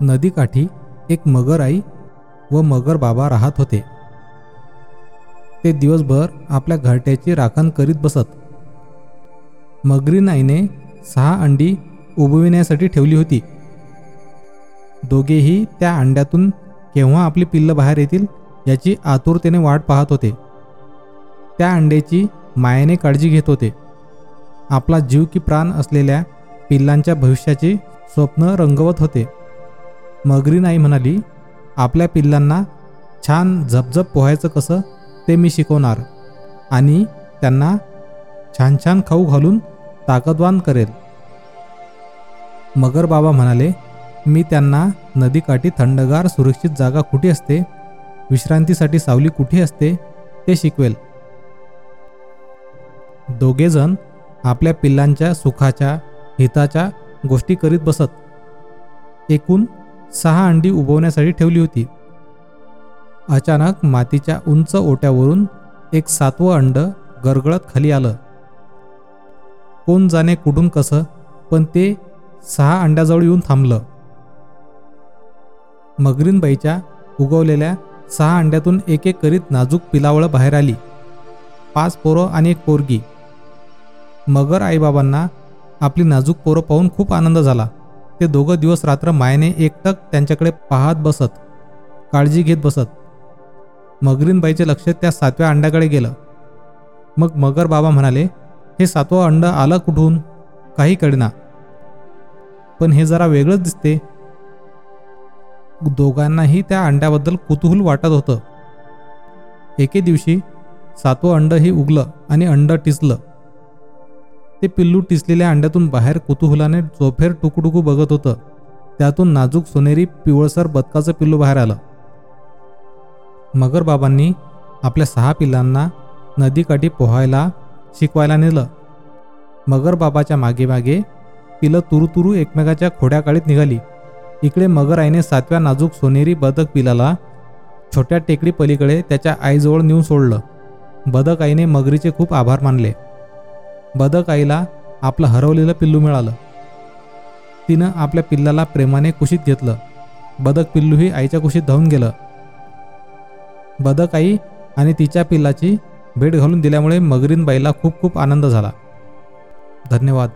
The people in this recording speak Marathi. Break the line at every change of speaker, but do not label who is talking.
नदीकाठी एक मगर आई व मगर बाबा राहत होते. ते दिवसभर आपल्या घरट्याची राखण करीत बसत. मगरी नाईने सहा अंडी उबविण्यासाठी ठेवली होती. दोघेही त्या अंड्यातून केव्हा आपली पिल्लं बाहेर येतील याची आतुरतेने वाट पाहत होते. त्या अंड्याची मायाने काळजी घेत होते. आपला जीव की प्राण असलेल्या पिल्लांच्या भविष्याची स्वप्न रंगवत होते. मगरीन आई म्हणाली. आपल्या पिल्लांना छान झपझप पोहायचं कसं ते मी शिकवणार. आणि त्यांना छान छान खाऊ घालून ताकदवान करेल. मगर बाबा म्हणाले मी त्यांना नदीकाठी थंडगार सुरक्षित जागा कुठे असते? विश्रांतीसाठी सावली कुठे असते? ते शिकवेल. दोघेजण आपल्या पिल्लांच्या सुखाच्या हिताच्या गोष्टी करीत बसत. एकूण सहा अंडी उबवण्यासाठी ठेवली होती. अचानक मातीच्या उंच ओट्यावरून एक सातवं अंड गरगळत खाली आलं. कोण जाणे कुठून कसं पण ते सहा अंड्याजवळ येऊन थांबलं. मगरीनबाईच्या उगवलेल्या सहा अंड्यातून एक एक करीत नाजूक पिलावळं बाहेर आली. पाच पोरं आणि एक पोरगी. मगर आईबाबांना आपली नाजूक पोरं पाहून खूप आनंद झाला. ते दोघं दिवस रात्र मायने एकटक त्यांच्याकडे पाहत बसत काळजी घेत बसत. मगरीनबाईचे लक्ष त्या सातव्या अंड्याकडे गेलं. मग मगर बाबा म्हणाले हे सातवं अंड आलं कुठून? काही कळना. पण हे जरा वेगळंच दिसते. दोघांनाही त्या अंड्याबद्दल कुतूहल वाटत होतं. एके दिवशी सातवं अंड हे उगलं आणि अंड टिचलं ते पिल्लू टिसलेल्या अंड्यातून बाहेर कुतूहलाने चोफेर टुकटुकू बघत होतं. त्यातून नाजूक सोनेरी पिवळसर बदकाचं पिल्लू बाहेर आलं. मगर बाबांनी आपल्या सहा पिल्लांना नदीकाठी पोहायला शिकवायला नेलं. मगर बाबाच्या मागे मागे पिलं तुरुतुरू एकमेकाच्या खोड्याकाळीत निघाली. इकडे मगर आईने सातव्या नाजूक सोनेरी बदक पिलाला छोट्या टेकडी पलीकडे त्याच्या आईजवळ नेऊन सोडलं. बदक आईने मगरीचे खूप आभार मानले. बदक आईला आपलं हरवलेलं पिल्लू मिळालं. तिनं आपल्या पिल्लाला प्रेमाने कुशीत घेतलं. बदक पिल्लूही आईच्या कुशीत धावून गेलं. बदक आई आणि तिच्या पिल्लाची भेट घालून दिल्यामुळे मगरीन बाईला खूप खूप आनंद झाला. धन्यवाद.